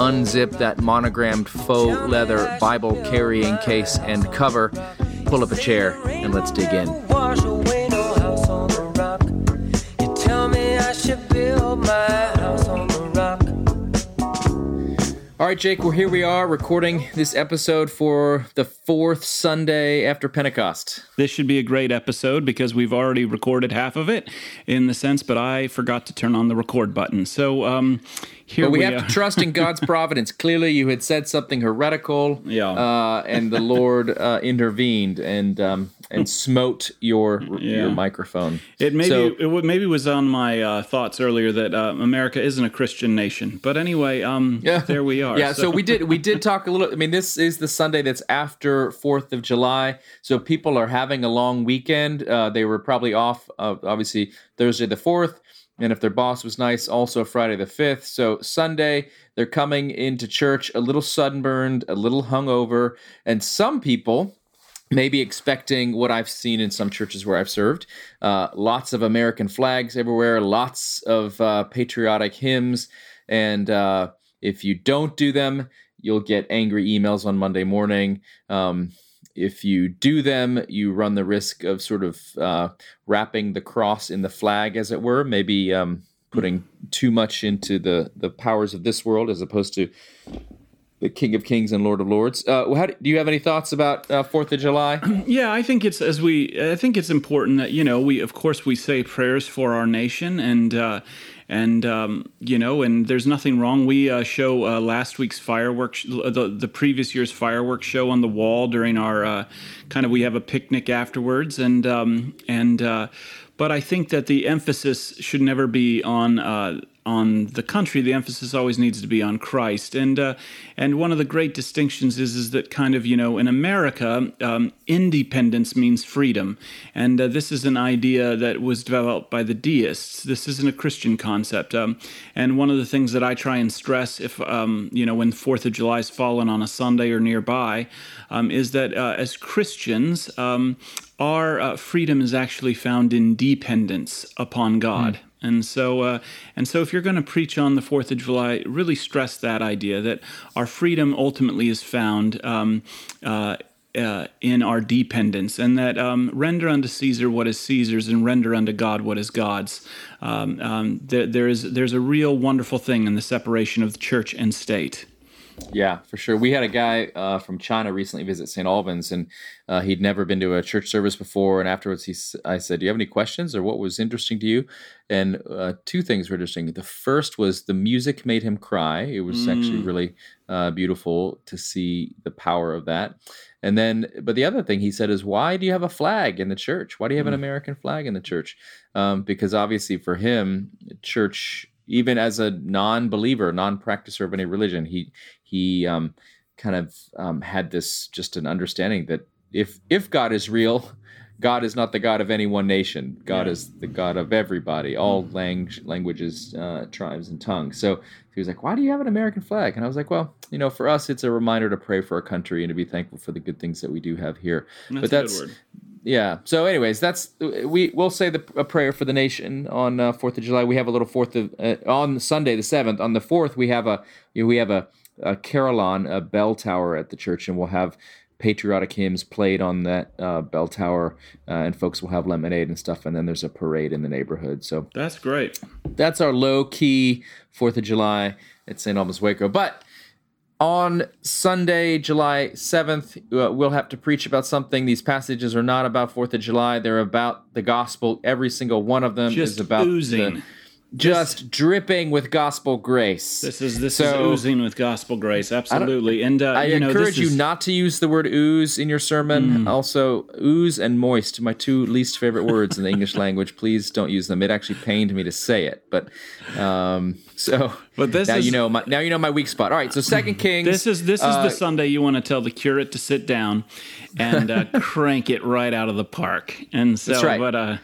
unzip that monogrammed faux leather Bible carrying case and cover, pull up a chair, and let's dig in. Right, Jake, well, here we are recording this episode for the fourth Sunday after Pentecost. This should be a great episode because we've already recorded half of it in the sense, but I forgot to turn on the record button. So, um, here but we, we have to trust in God's providence. Clearly, you had said something heretical, Yeah. uh, and the Lord uh, intervened and um, and smote your Yeah. your microphone. It maybe So- it maybe was on my uh, thoughts earlier that uh, America isn't a Christian nation, but anyway, um, Yeah. there we are. Yeah, so. we did we did talk a little. I mean, this is the Sunday that's after Fourth of July, so people are having a long weekend. Uh, they were probably off, uh, obviously Thursday the fourth, and if their boss was nice, also Friday the fifth. So Sunday they're coming into church a little sunburned, a little hungover, and some people maybe expecting what I've seen in some churches where I've served. Uh, lots of American flags everywhere, lots of uh, patriotic hymns, and uh, if you don't do them, you'll get angry emails on Monday morning. Um, if you do them, you run the risk of sort of uh, wrapping the cross in the flag, as it were, maybe um, putting too much into the the powers of this world as opposed to the King of Kings and Lord of Lords. Uh, how do, do you have any thoughts about uh, Fourth of July? Yeah, I think it's as we. I think it's important that you know we of course we say prayers for our nation and. Uh, and um, you know, and there's nothing wrong. We uh, show uh, last week's fireworks, the the previous year's fireworks show on the wall during our uh, kind of. We have a picnic afterwards, and um, and uh, but I think that the emphasis should never be on uh, on the country. The emphasis always needs to be on Christ. And uh, and one of the great distinctions is is that kind of you know in America, um, independence means freedom, and uh, this is an idea that was developed by the deists. This isn't a Christian concept. Um, and one of the things that I try and stress, if um, you know when Fourth of July is fallen on a Sunday or nearby, um, is that uh, as Christians. Um, our uh, freedom is actually found in dependence upon God. And so, uh, and so, if you're going to preach on the Fourth of July, really stress that idea that our freedom ultimately is found um, uh, uh, in our dependence, and that um, render unto Caesar what is Caesar's, and render unto God what is God's. Um, um, there, there is there's a real wonderful thing in the separation of the church and state. Yeah, for sure. We had a guy uh, from China recently visit St. Albans, and uh, he'd never been to a church service before. And afterwards, he, I said, "Do you have any questions, or what was interesting to you?" And uh, two things were interesting. The first was the music made him cry. It was actually really uh, beautiful to see the power of that. And then, but the other thing he said is, "Why do you have a flag in the church? Why do you have an American flag in the church?" Um, because obviously, for him, church even as a non-believer, non-practicer of any religion, he he um, kind of um, had this just an understanding that if if God is real, God is not the God of any one nation. God Yeah. is the God of everybody, all lang- languages, uh, tribes, and tongues. So he was like, "Why do you have an American flag?" And I was like, "Well, you know, for us, it's a reminder to pray for our country and to be thankful for the good things that we do have here." And but that's yeah. So, anyways, that's we we'll say the a prayer for the nation on uh, Fourth of July. We have a little Fourth of uh, on Sunday the seventh. On the fourth, we have a you know, we have a, a carillon, a bell tower at the church, and we'll have patriotic hymns played on that uh, bell tower, uh, and folks will have lemonade and stuff. And then there's a parade in the neighborhood. So That's great. that's our low key Fourth of July at St. Albans Waco. But on Sunday, July 7th, uh, we'll have to preach about something. These passages are not about 4th of July. They're about the gospel. Every single one of them Just is about oozing. the just dripping with gospel grace. This is this so, is oozing with gospel grace, absolutely. And uh, I you know, encourage you is... not to use the word ooze in your sermon. Mm. Also, ooze and moist, my two least favorite words in the English language. Please don't use them. It actually pained me to say it, but um, so. But this now is, you know my, now you know my weak spot. All right, so Second Kings. This is this is uh, the Sunday you want to tell the curate to sit down and uh, crank it right out of the park. And so, that's right. but uh,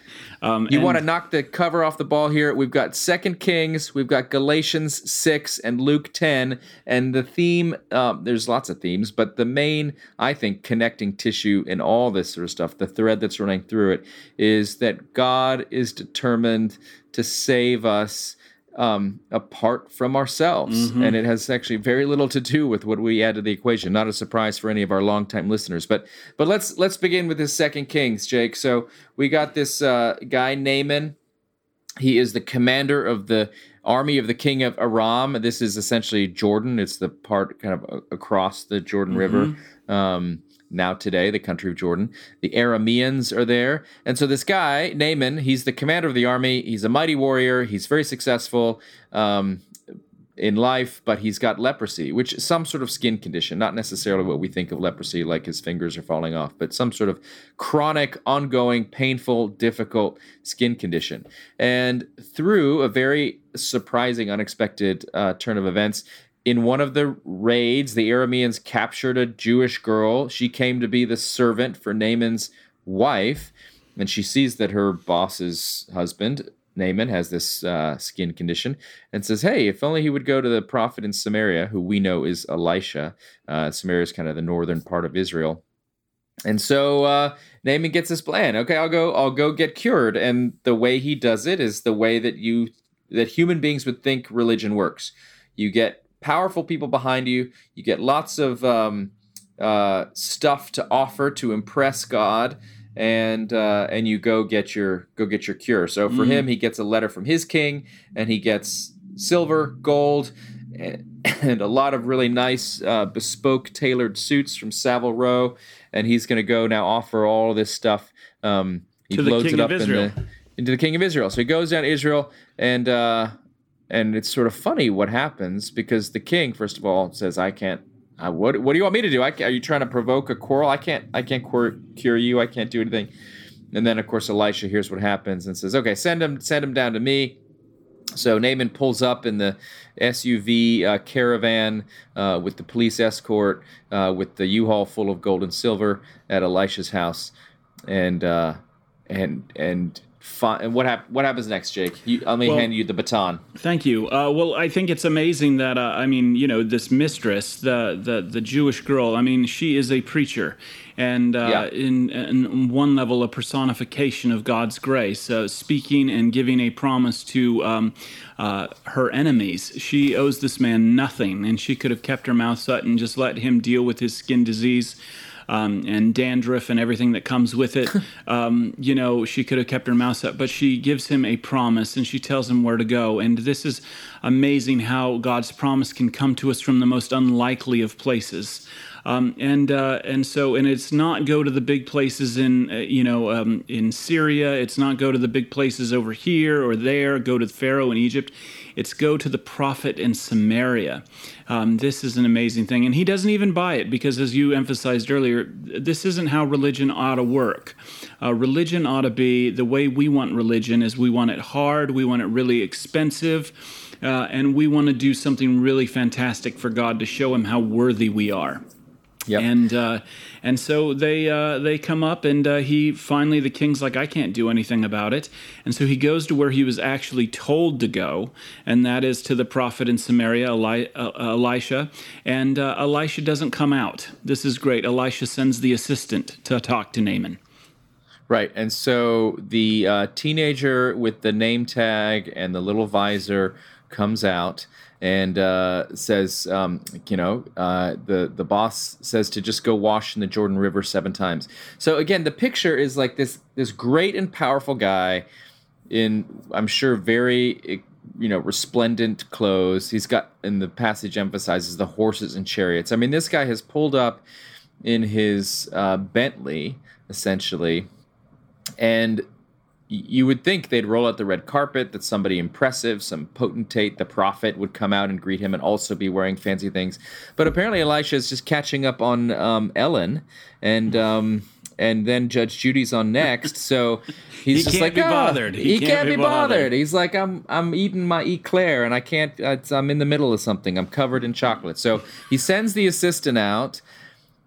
um, you want to knock the cover off the ball here. We've got Second Kings, we've got Galatians six and Luke ten, and the theme. Um, there's lots of themes, but the main, I think, connecting tissue in all this sort of stuff, the thread that's running through it, is that God is determined to save us um, apart from ourselves. Mm-hmm. And it has actually very little to do with what we add to the equation. Not a surprise for any of our longtime listeners. But but let's let's begin with this second Kings, Jake. So we got this uh, guy Naaman. He is the commander of the army of the king of Aram. This is essentially Jordan. It's the part kind of across the Jordan mm-hmm. River. Um, now today, the country of Jordan. The Arameans are there. And so this guy, Naaman, he's the commander of the army. He's a mighty warrior. He's very successful um, in life, but he's got leprosy, which is some sort of skin condition, not necessarily what we think of leprosy, like his fingers are falling off, but some sort of chronic, ongoing, painful, difficult skin condition. And through a very surprising, unexpected uh, turn of events, in one of the raids, the Arameans captured a Jewish girl. She came to be the servant for Naaman's wife, and she sees that her boss's husband, Naaman, has this uh, skin condition and says, Hey, if only he would go to the prophet in Samaria, who we know is Elisha. Uh, Samaria is kind of the northern part of Israel. And so uh, Naaman gets this plan. Okay, I'll go. I'll go get cured. And the way he does it is the way that you that human beings would think religion works. You get powerful people behind you. You get lots of um, uh, stuff to offer to impress God, and uh, and you go get your go get your cure. So for mm. him, he gets a letter from his king, and he gets silver, gold, and, and a lot of really nice uh, bespoke tailored suits from Savile Row, and he's going to go now offer all this stuff. Um, he to loads it up in the, into the king of Israel. So he goes down to Israel and uh, and it's sort of funny what happens because the king, first of all, says, "I can't. I, what What do you want me to do? I, are you trying to provoke a quarrel? I can't. I can't cure you. I can't do anything." And then, of course, Elisha hears what happens and says, "Okay, send him. Send him down to me." So Naaman pulls up in the SUV uh, caravan uh, with the police escort, uh, with the U-Haul full of gold and silver at Elisha's house, and uh, and and fun. And what hap- what happens next, Jake? You, let me well, hand you the baton. Thank you. Uh, well, I think it's amazing that uh, I mean, you know, this mistress, the the the Jewish girl. I mean, she is a preacher, and uh, yeah. in, in one level, a personification of God's grace, uh, speaking and giving a promise to. Um, uh, her enemies. She owes this man nothing, and she could have kept her mouth shut and just let him deal with his skin disease um, and dandruff and everything that comes with it. um, you know, she could have kept her mouth shut, but she gives him a promise and she tells him where to go. And this is amazing how God's promise can come to us from the most unlikely of places. Um, and uh, and so and it's not go to the big places in uh, you know um, in Syria. It's not go to the big places over here or there. Go to Pharaoh in Egypt. It's go to the prophet in Samaria. Um, this is an amazing thing. And he doesn't even buy it because, as you emphasized earlier, this isn't how religion ought to work. Uh, religion ought to be the way we want religion is we want it hard, we want it really expensive. Uh, and we want to do something really fantastic for God to show Him how worthy we are. Yep. And uh, and so they uh, they come up, and uh, he finally the king's like, I can't do anything about it, and so he goes to where he was actually told to go, and that is to the prophet in Samaria, Eli- uh, Elisha, and uh, Elisha doesn't come out. This is great. Elisha sends the assistant to talk to Naaman. Right, and so the uh, teenager with the name tag and the little visor comes out and uh, says, um, you know, uh, the the boss says to just go wash in the Jordan River seven times. So again, the picture is like this this great and powerful guy in I'm sure very you know resplendent clothes. He's got in the passage emphasizes the horses and chariots. I mean, this guy has pulled up in his uh, Bentley essentially, and you would think they'd roll out the red carpet, that somebody impressive, some potentate, the prophet would come out and greet him and also be wearing fancy things. But apparently, Elisha is just catching up on um, Ellen, and um, and then Judge Judy's on next. So he's He just like, be "Ah, bothered. He, can't, be bothered. bothered." He's like, I'm I'm eating my eclair and I can't. It's, I'm in the middle of something. I'm covered in chocolate. So he sends the assistant out,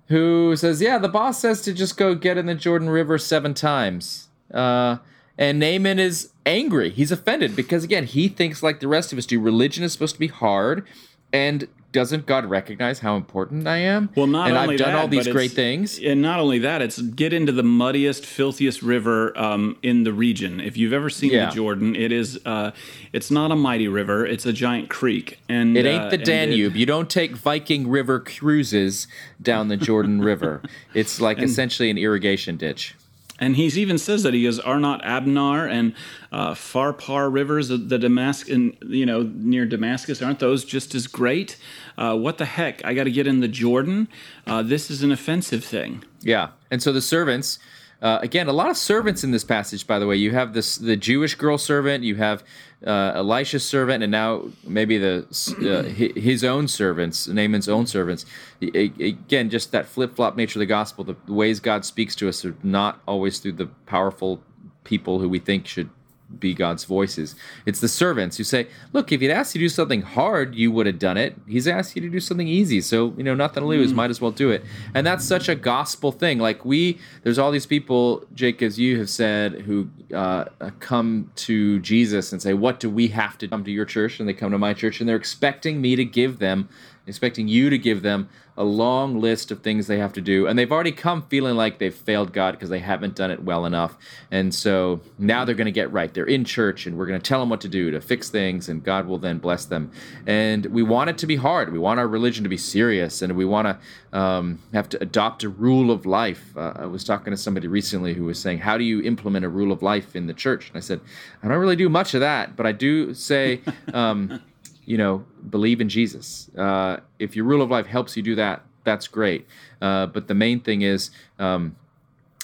who says, "Yeah, the boss says to just go get in the Jordan River seven times." Uh, and Naaman is angry. He's offended because again, he thinks like the rest of us do. Religion is supposed to be hard, and doesn't God recognize how important I am? Well, not and only I've done that, all these great it's- things. And not only that, it's get into the muddiest, filthiest river um, in the region. If you've ever seen Yeah. the Jordan, it is. Uh, it's not a mighty river; it's a giant creek. And It uh, ain't the and it- Danube. you don't take Viking River cruises down the Jordan River. It's like essentially an irrigation ditch. And he even says that he is are not Abana and uh, Pharpar rivers, the Damascus, you know, near Damascus, aren't those just as great? Uh, what the heck? I got to get in the Jordan. Uh, this is an offensive thing. Yeah, and so the servants, uh, again, a lot of servants in this passage. By the way, you have this the Jewish girl servant, you have uh, Elisha's servant, and now maybe the uh, his own servants, Naaman's own servants. Again, just that flip flop nature of the gospel. The ways God speaks to us are not always through the powerful people who we think should be God's voices. It's the servants who say, "Look, if he'd asked you to do something hard, you would have done it. He's asked you to do something easy, so you know nothing to lose. Might as well do it." And that's such a gospel thing. Like we, there's all these people, Jake, as you have said, who uh, come to Jesus and say, "What do we have to come to your church?" And they come to my church, and they're expecting me to give them, expecting you to give them a long list of things they have to do, and they've already come feeling like they've failed God because they haven't done it well enough. And so now they're going to get right. They're in church, and we're going to tell them what to do to fix things, and God will then bless them. And we want it to be hard. We want our religion to be serious, and we want to um, have to adopt a rule of life. Uh, I was talking to somebody recently who was saying, "How do you implement a rule of life in the church?" And I said, "I don't really do much of that, but I do say." Um, you know, believe in Jesus. Uh, if your rule of life helps you do that, that's great. Uh, but the main thing is um,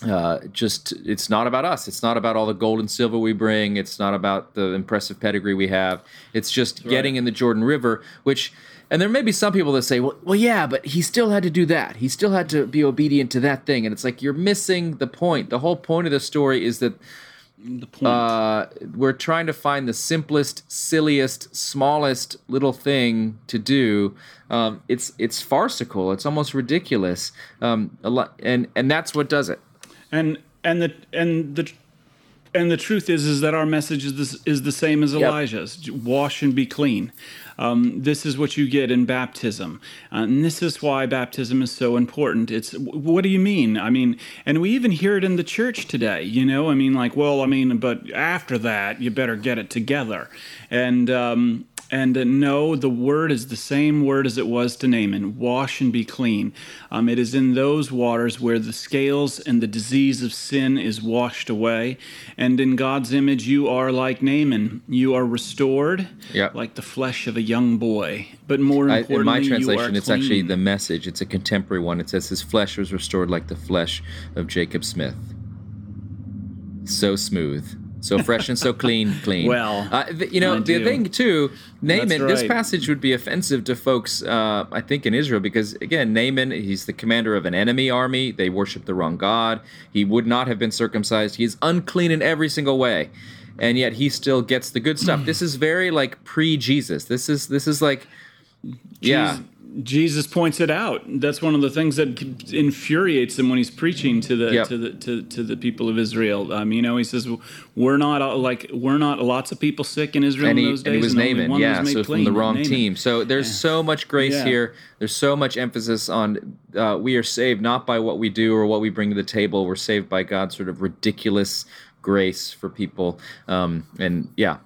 uh, just it's not about us. It's not about all the gold and silver we bring. It's not about the impressive pedigree we have. It's just getting in the Jordan River, which. And there may be some people that say, well, well, yeah, but he still had to do that. He still had to be obedient to that thing. And it's like you're missing the point. The whole point of the story is that The point. uh, we're trying to find the simplest, silliest, smallest little thing to do. Um, it's it's farcical. It's almost ridiculous. Um, a lot, and and that's what does it. and and the and the and the truth is is that our message is this, is the same as Elijah's: wash and be clean. Um, this is what you get in baptism, uh, and this is why baptism is so important. It's what do you mean? I mean, and we even hear it in the church today. You know, I mean, like, well, I mean, but after that, you better get it together, and. Um, and uh, no, the word is the same word as it was to Naaman wash and be clean. Um, it is in those waters where the scales and the disease of sin is washed away. And in God's image, you are like Naaman. You are restored Yep. like the flesh of a young boy. But more importantly, I, in my translation, it's actually the message. It's a contemporary one. It says his flesh was restored like the flesh of Jacob Smith. So smooth. So fresh and so clean, clean. Well, uh, th- you know the thing too. Naaman. That's This passage would be offensive to folks, uh, I think, in Israel because again, Naaman, he's the commander of an enemy army. They worship the wrong god. He would not have been circumcised. He's unclean in every single way, and yet he still gets the good stuff. this is very like pre-Jesus. This is this is like, yeah. Jesus points it out. That's one of the things that infuriates him when he's preaching to the Yep. to the to, to the people of Israel. Um, you know, he says, "We're not uh, like we're not lots of people sick in Israel and in he, those days, and he was only Naaman, yeah, was so from the wrong Naaman. team. So there's so much grace Yeah. here. There's so much emphasis on uh, we are saved not by what we do or what we bring to the table. We're saved by God's sort of ridiculous grace for people. Um, and yeah,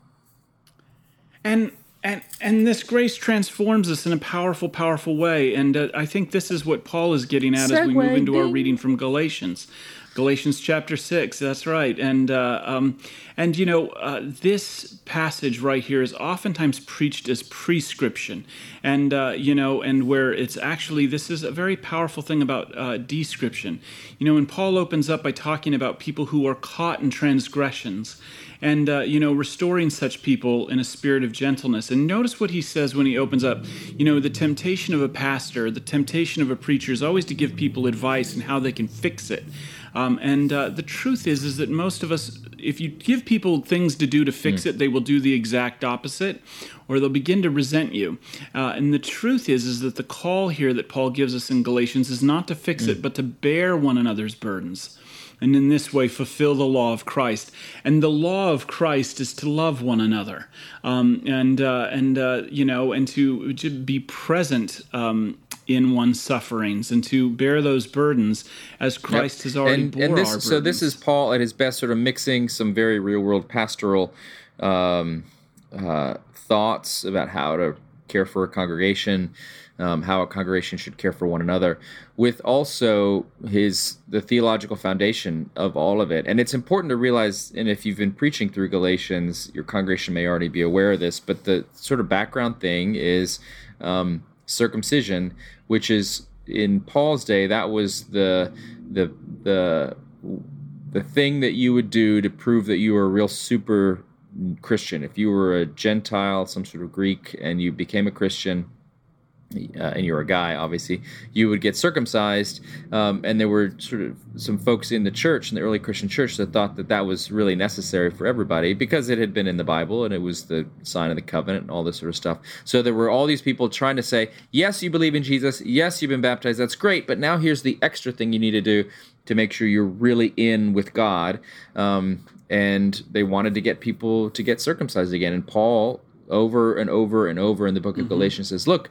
and and and this grace transforms us in a powerful powerful way. And uh, i think this is what paul is getting at as we move into our reading from galatians Galatians chapter six. That's right, and uh, um, and you know uh, this passage right here is oftentimes preached as prescription, and uh, you know, and where it's actually this is a very powerful thing about uh, description. You know, when Paul opens up by talking about people who are caught in transgressions, and uh, you know restoring such people in a spirit of gentleness and notice what he says when he opens up you know the temptation of a pastor the temptation of a preacher is always to give people advice and how they can fix it um, and uh, the truth is is that most of us if you give people things to do to fix mm. it they will do the exact opposite or they'll begin to resent you uh, and the truth is is that the call here that paul gives us in galatians is not to fix mm. it but to bear one another's burdens and in this way fulfill the law of Christ. And the law of Christ is to love one another, um, and uh, and uh, you know, and to, to be present. Um, in one's sufferings and to bear those burdens as Christ yep. has already and, bore and this, our burdens. So this is Paul at his best, sort of mixing some very real world pastoral um, uh, thoughts about how to care for a congregation, um, how a congregation should care for one another, with also his the theological foundation of all of it. And it's important to realize, and if you've been preaching through Galatians, your congregation may already be aware of this, but the sort of background thing is um, circumcision, which is in Paul's day that was the the the the thing that you would do to prove that you were a real super Christian. If you were a Gentile, some sort of Greek, and you became a Christian, uh, and you're a guy, obviously, you would get circumcised. Um, and there were sort of some folks in the church, in the early Christian church, that thought that that was really necessary for everybody because it had been in the Bible and it was the sign of the covenant and all this sort of stuff. So there were all these people trying to say, yes, you believe in Jesus. Yes, you've been baptized. That's great. But now here's the extra thing you need to do to make sure you're really in with God. Um, and they wanted to get people to get circumcised again. And Paul, over and over and over in the book of mm-hmm. Galatians, says, look,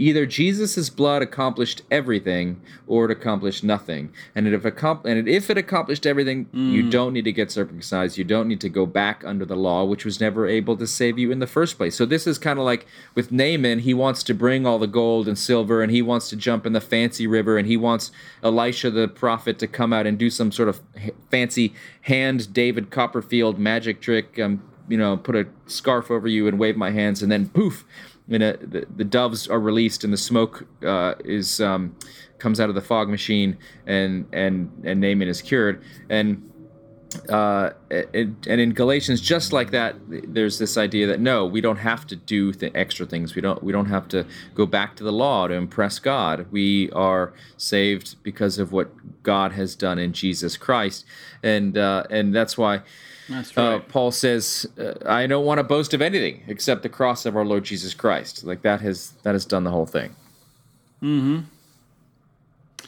Either Jesus' blood accomplished everything or it accomplished nothing. And if, and if it accomplished everything, mm. you don't need to get circumcised. You don't need to go back under the law, which was never able to save you in the first place. So this is kind of like with Naaman, he wants to bring all the gold and silver and he wants to jump in the fancy river and he wants Elisha the prophet to come out and do some sort of fancy hand David Copperfield magic trick. Um, you know, put a scarf over you and wave my hands, and then poof, know, the, the doves are released and the smoke uh, is um, comes out of the fog machine and and and Naaman is cured and uh, it, and in Galatians, just like that, there's this idea that no, we don't have to do the extra things. We don't we don't have to go back to the law to impress God. We are saved because of what God has done in Jesus Christ, and uh, and that's why that's uh, right. Uh, Paul says, uh, "I don't want to boast of anything except the cross of our Lord Jesus Christ." Like that has that has done the whole thing. Hmm.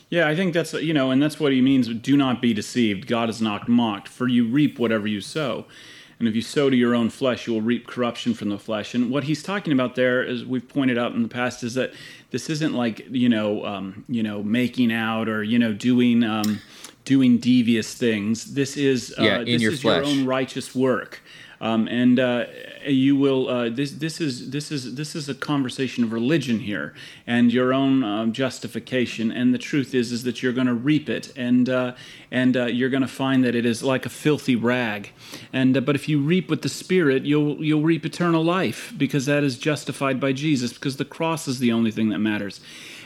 Yeah, I think that's you know, and that's what he means. Do not be deceived. God is not mocked. For you reap whatever you sow. And if you sow to your own flesh, you will reap corruption from the flesh. And what he's talking about there, as we've pointed out in the past, is that this isn't like you know, um, you know, making out or you know, doing um, doing devious things. This is uh, yeah, this your is flesh. your own righteous work. Um, and uh, you will uh, this this is this is this is a conversation of religion here and your own um, justification and the truth is is that you're going to reap it and uh, and uh, you're going to find that it is like a filthy rag and uh, but if you reap with the spirit you'll you'll reap eternal life because that is justified by Jesus because the cross is the only thing that matters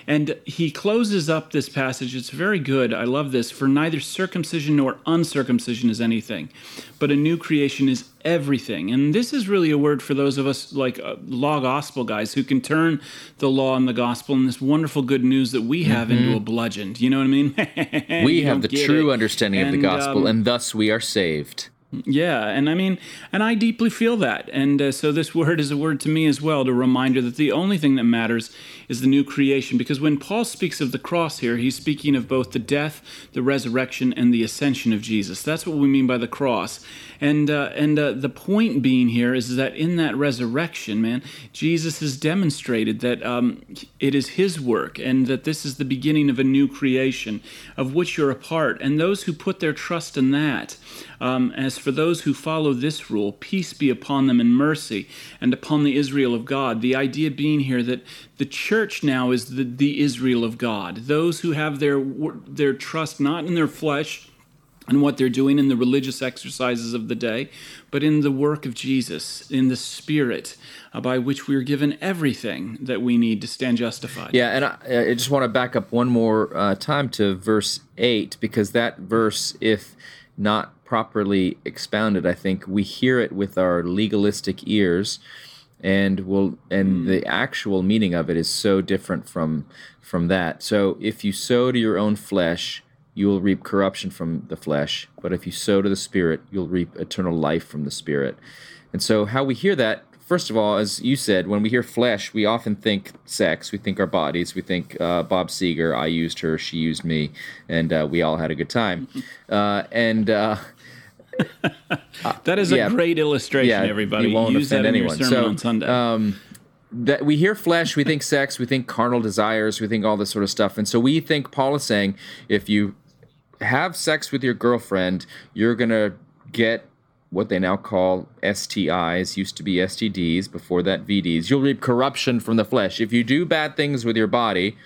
and he closes up this passage. It's very good. I love this. For neither circumcision nor uncircumcision is anything, but a new creation is everything. And this is really a word for those of us like uh, law gospel guys who can turn the law and the gospel and this wonderful good news that we have mm-hmm. into a bludgeon. Do you know what I mean? we have the true it. understanding and, of the gospel, um, and thus we are saved. Yeah, and I mean, and I deeply feel that. And uh, so this word is a word to me as well, to reminder that the only thing that matters is the new creation. Because when Paul speaks of the cross here, he's speaking of both the death, the resurrection, and the ascension of Jesus. That's what we mean by the cross. And uh, and uh, the point being here is that in that resurrection, man, Jesus has demonstrated that um, it is His work, and that this is the beginning of a new creation, of which you're a part. And those who put their trust in that, um, as for those who follow this rule, peace be upon them and mercy, and upon the Israel of God. The idea being here that the church now is the, the Israel of God. Those who have their their trust not in their flesh and what they're doing in the religious exercises of the day, but in the work of Jesus, in the Spirit, uh, by which we are given everything that we need to stand justified. Yeah, and I, I just want to back up one more uh, time to verse 8, because that verse, if not properly expounded, I think we hear it with our legalistic ears. And will and mm. the actual meaning of it is so different from from that. So if you sow to your own flesh, you will reap corruption from the flesh, but if you sow to the Spirit, you'll reap eternal life from the Spirit. And so, how we hear that, first of all, as you said, when we hear flesh, we often think sex, we think our bodies, we think uh, Bob Seger, I used her, she used me, and uh, we all had a good time. Uh, and uh, that is yeah, a great illustration, yeah, everybody. You won't Use offend anyone. so, on Sunday. Um, that we hear flesh, we think sex, we think carnal desires, we think all this sort of stuff. And so we think Paul is saying if you have sex with your girlfriend, you're going to get what they now call STIs, used to be STDs, before that VDs. You'll reap corruption from the flesh. If you do bad things with your body,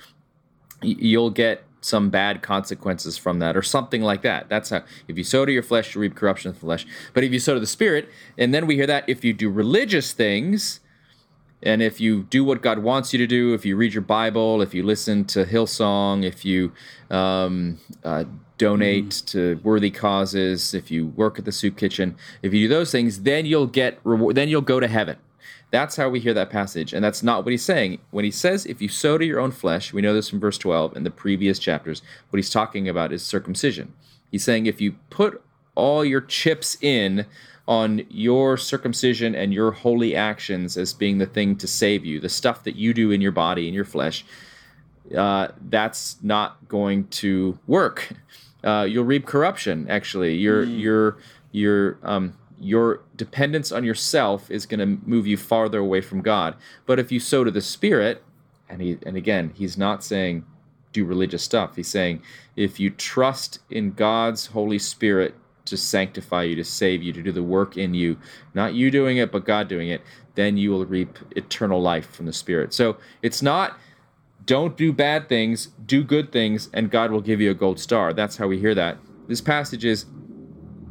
you'll get some bad consequences from that or something like that. That's how if you sow to your flesh, you reap corruption of the flesh. But if you sow to the spirit, and then we hear that if you do religious things, and if you do what God wants you to do, if you read your Bible, if you listen to Hillsong, if you um, uh, donate mm. to worthy causes, if you work at the soup kitchen, if you do those things, then you'll get reward. Then you'll go to heaven. That's how we hear that passage, and that's not what he's saying. When he says, "If you sow to your own flesh," we know this from verse twelve in the previous chapters. What he's talking about is circumcision. He's saying if you put all your chips in on your circumcision and your holy actions as being the thing to save you, the stuff that you do in your body in your flesh, uh, that's not going to work uh, you'll reap corruption. Actually, your mm. your your um, your dependence on yourself is going to move you farther away from God. But if you sow to the Spirit, and he and again, he's not saying do religious stuff. He's saying if you trust in God's Holy Spirit to sanctify you, to save you, to do the work in you, not you doing it, but God doing it, then you will reap eternal life from the Spirit. So it's not don't do bad things, do good things, and God will give you a gold star. That's how we hear that. This passage is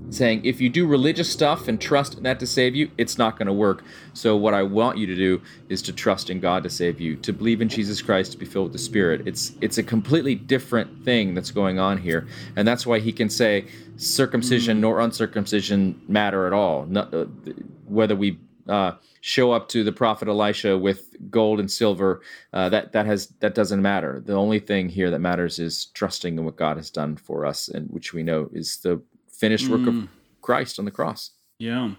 saying if you do religious stuff and trust that to save you, it's not going to work. So what I want you to do is to trust in God to save you, to believe in Jesus Christ, to be filled with the Spirit. It's it's a completely different thing that's going on here, and that's why he can say circumcision mm. nor uncircumcision matter at all. Not, uh, whether we uh, show up to the prophet Elisha with gold and silver, uh, that that has that doesn't matter. The only thing here that matters is trusting in what God has done for us, and which we know is the finished work mm. of Christ on the cross. Yeah.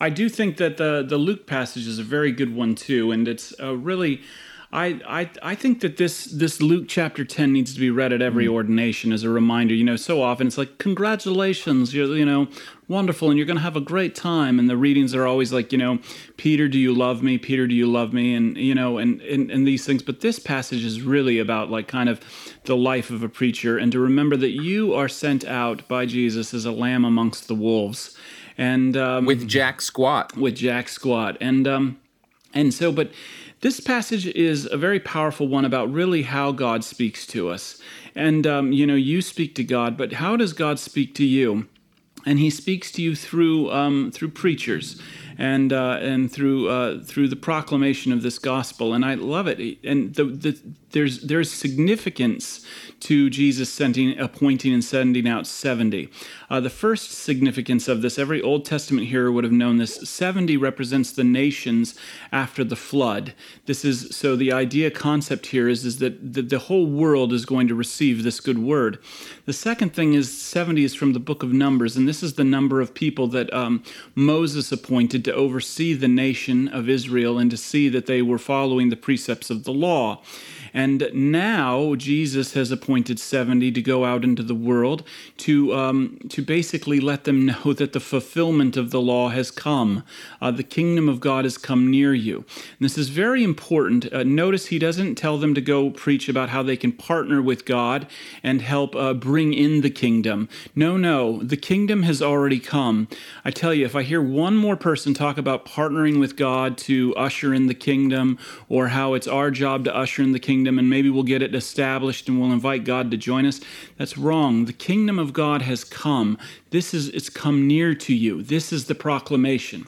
I do think that the the Luke passage is a very good one too, and it's uh, really I, I I think that this this Luke chapter 10 needs to be read at every mm. ordination as a reminder. You know, so often it's like congratulations, you're you know, wonderful and you're going to have a great time and the readings are always like, you know, Peter, do you love me? Peter, do you love me? And you know, and and, and these things, but this passage is really about like kind of the life of a preacher and to remember that you are sent out by Jesus as a lamb amongst the wolves. And um, with Jack Squat. With Jack Squat. And um and so but this passage is a very powerful one about really how God speaks to us. And, um, you know, you speak to God, but how does God speak to you? And he speaks to you through um, through preachers and uh, and through uh, through the proclamation of this gospel, and I love it. And the, the, there's there's significance to Jesus sending, appointing, and sending out seventy. Uh, the first significance of this, every Old Testament hearer would have known this. Seventy represents the nations after the flood. This is so the idea concept here is is that the, the whole world is going to receive this good word. The second thing is seventy is from the book of Numbers, and this is the number of people that um, Moses appointed to oversee the nation of Israel and to see that they were following the precepts of the law. And now Jesus has appointed 70 to go out into the world to, um, to basically let them know that the fulfillment of the law has come. Uh, the kingdom of God has come near you. And this is very important. Uh, notice he doesn't tell them to go preach about how they can partner with God and help uh, bring in the kingdom. No, no, the kingdom has already come. I tell you, if I hear one more person talk about partnering with God to usher in the kingdom or how it's our job to usher in the kingdom, kingdom and maybe we'll get it established and we'll invite God to join us. That's wrong. The kingdom of God has come. This is it's come near to you. This is the proclamation.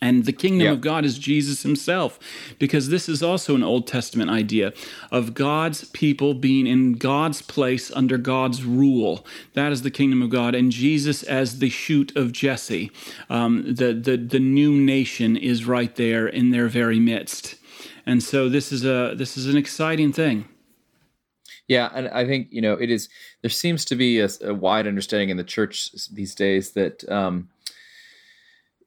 And the kingdom of God is Jesus himself, because this is also an Old Testament idea of God's people being in God's place under God's rule. That is the kingdom of God. And Jesus as the shoot of Jesse. Um, the, the, the new nation is right there in their very midst. And so this is a this is an exciting thing. Yeah, and I think you know it is. There seems to be a, a wide understanding in the church these days that um,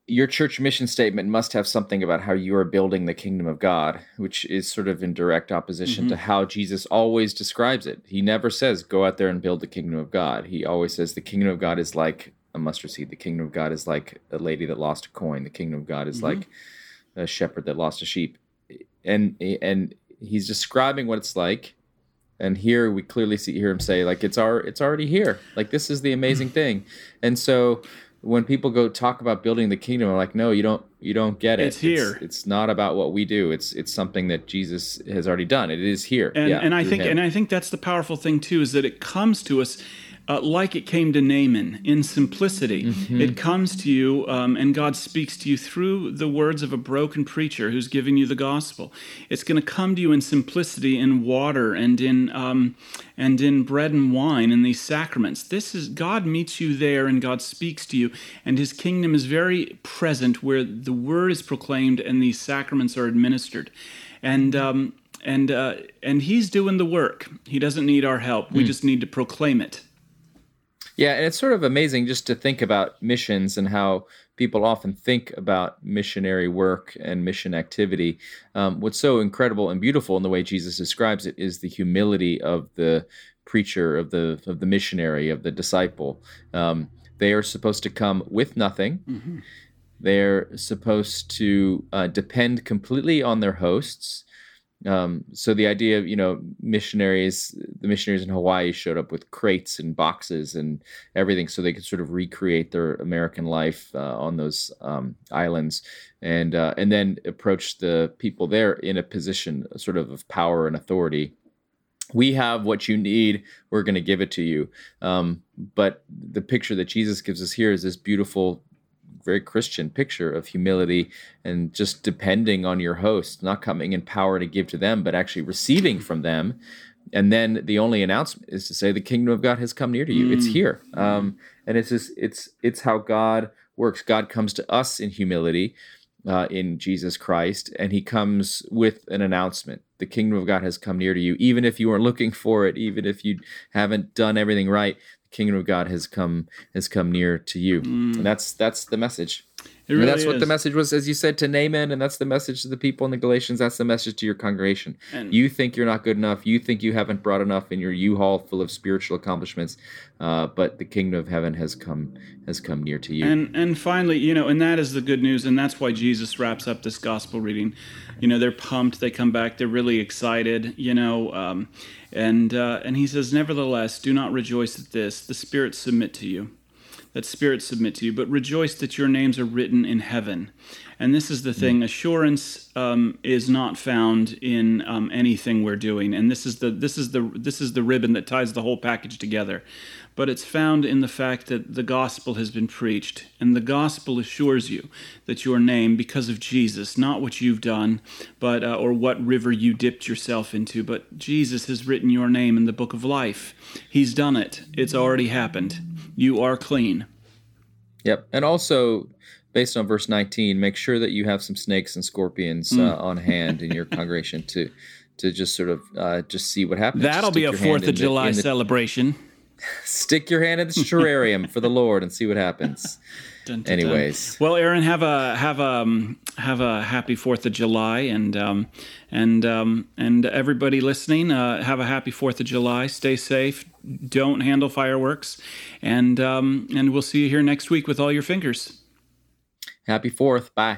your church mission statement must have something about how you are building the kingdom of God, which is sort of in direct opposition mm-hmm. to how Jesus always describes it. He never says, go out there and build the kingdom of God. He always says, the kingdom of God is like a mustard seed. The kingdom of God is like a lady that lost a coin. The kingdom of God is mm-hmm. like a shepherd that lost a sheep. And, and he's describing what it's like. And here we clearly see hear him say, like, it's our, it's already here. Like, this is the amazing thing. And so, when people go talk about building the kingdom, I'm like, no, you don't, you don't get it. It's here. It's, it's, not about what we do. It's it's something that Jesus has already done. It is here. And, yeah, and I think, him. and I think that's the powerful thing too, is that it comes to us uh, like it came to Naaman in simplicity. Mm-hmm. It comes to you, um, and God speaks to you through the words of a broken preacher who's giving you the gospel. It's going to come to you in simplicity, in water, and in um, and in bread and wine, in these sacraments. This is God meets you there, and God speaks to you, and His kingdom is very present where the word is proclaimed and these sacraments are administered, and. Um, and uh, and he's doing the work. He doesn't need our help. We mm. just need to proclaim it. Yeah, and it's sort of amazing just to think about missions and how people often think about missionary work and mission activity. Um, what's so incredible and beautiful in the way Jesus describes it is the humility of the preacher, of the of the missionary, of the disciple. Um, they are supposed to come with nothing. Mm-hmm. They're supposed to uh, depend completely on their hosts. Um, so the idea of you know missionaries, the missionaries in Hawaii showed up with crates and boxes and everything, so they could sort of recreate their American life uh, on those um, islands, and uh, and then approach the people there in a position sort of of power and authority. We have what you need. We're going to give it to you. Um, but the picture that Jesus gives us here is this beautiful very Christian picture of humility and just depending on your host, not coming in power to give to them, but actually receiving from them. And then the only announcement is to say the kingdom of God has come near to you. Mm. It's here, um, and it's just, it's it's how God works. God comes to us in humility. Uh, in Jesus Christ, and He comes with an announcement. The kingdom of God has come near to you, even if you weren't looking for it, even if you haven't done everything right kingdom of God has come has come near to you. Mm. And that's that's the message. Really that's what the message was, as you said, to Naaman, and that's the message to the people in the Galatians. That's the message to your congregation. And you think you're not good enough. You think you haven't brought enough in your U-Haul full of spiritual accomplishments, uh, but the kingdom of heaven has come has come near to you. And and finally, you know, and that is the good news, and that's why Jesus wraps up this gospel reading. You know, they're pumped. They come back. They're really excited. You know, um, and uh, and he says, nevertheless, do not rejoice at this. The spirits submit to you that spirits submit to you, but rejoice that your names are written in heaven. And this is the thing: assurance um, is not found in um, anything we're doing, and this is the this is the this is the ribbon that ties the whole package together. But it's found in the fact that the gospel has been preached, and the gospel assures you that your name, because of Jesus, not what you've done, but uh, or what river you dipped yourself into, but Jesus has written your name in the book of life. He's done it; it's already happened you are clean. Yep. And also, based on verse 19, make sure that you have some snakes and scorpions mm. uh, on hand in your congregation to to just sort of uh, just see what happens. That'll be a Fourth of July the, celebration. Stick your hand in the terrarium for the Lord and see what happens. Dun, dun, Anyways, dun. well, Aaron, have a have a um, have a happy Fourth of July, and um, and um, and everybody listening, uh, have a happy Fourth of July. Stay safe. Don't handle fireworks, and um, and we'll see you here next week with all your fingers. Happy Fourth. Bye.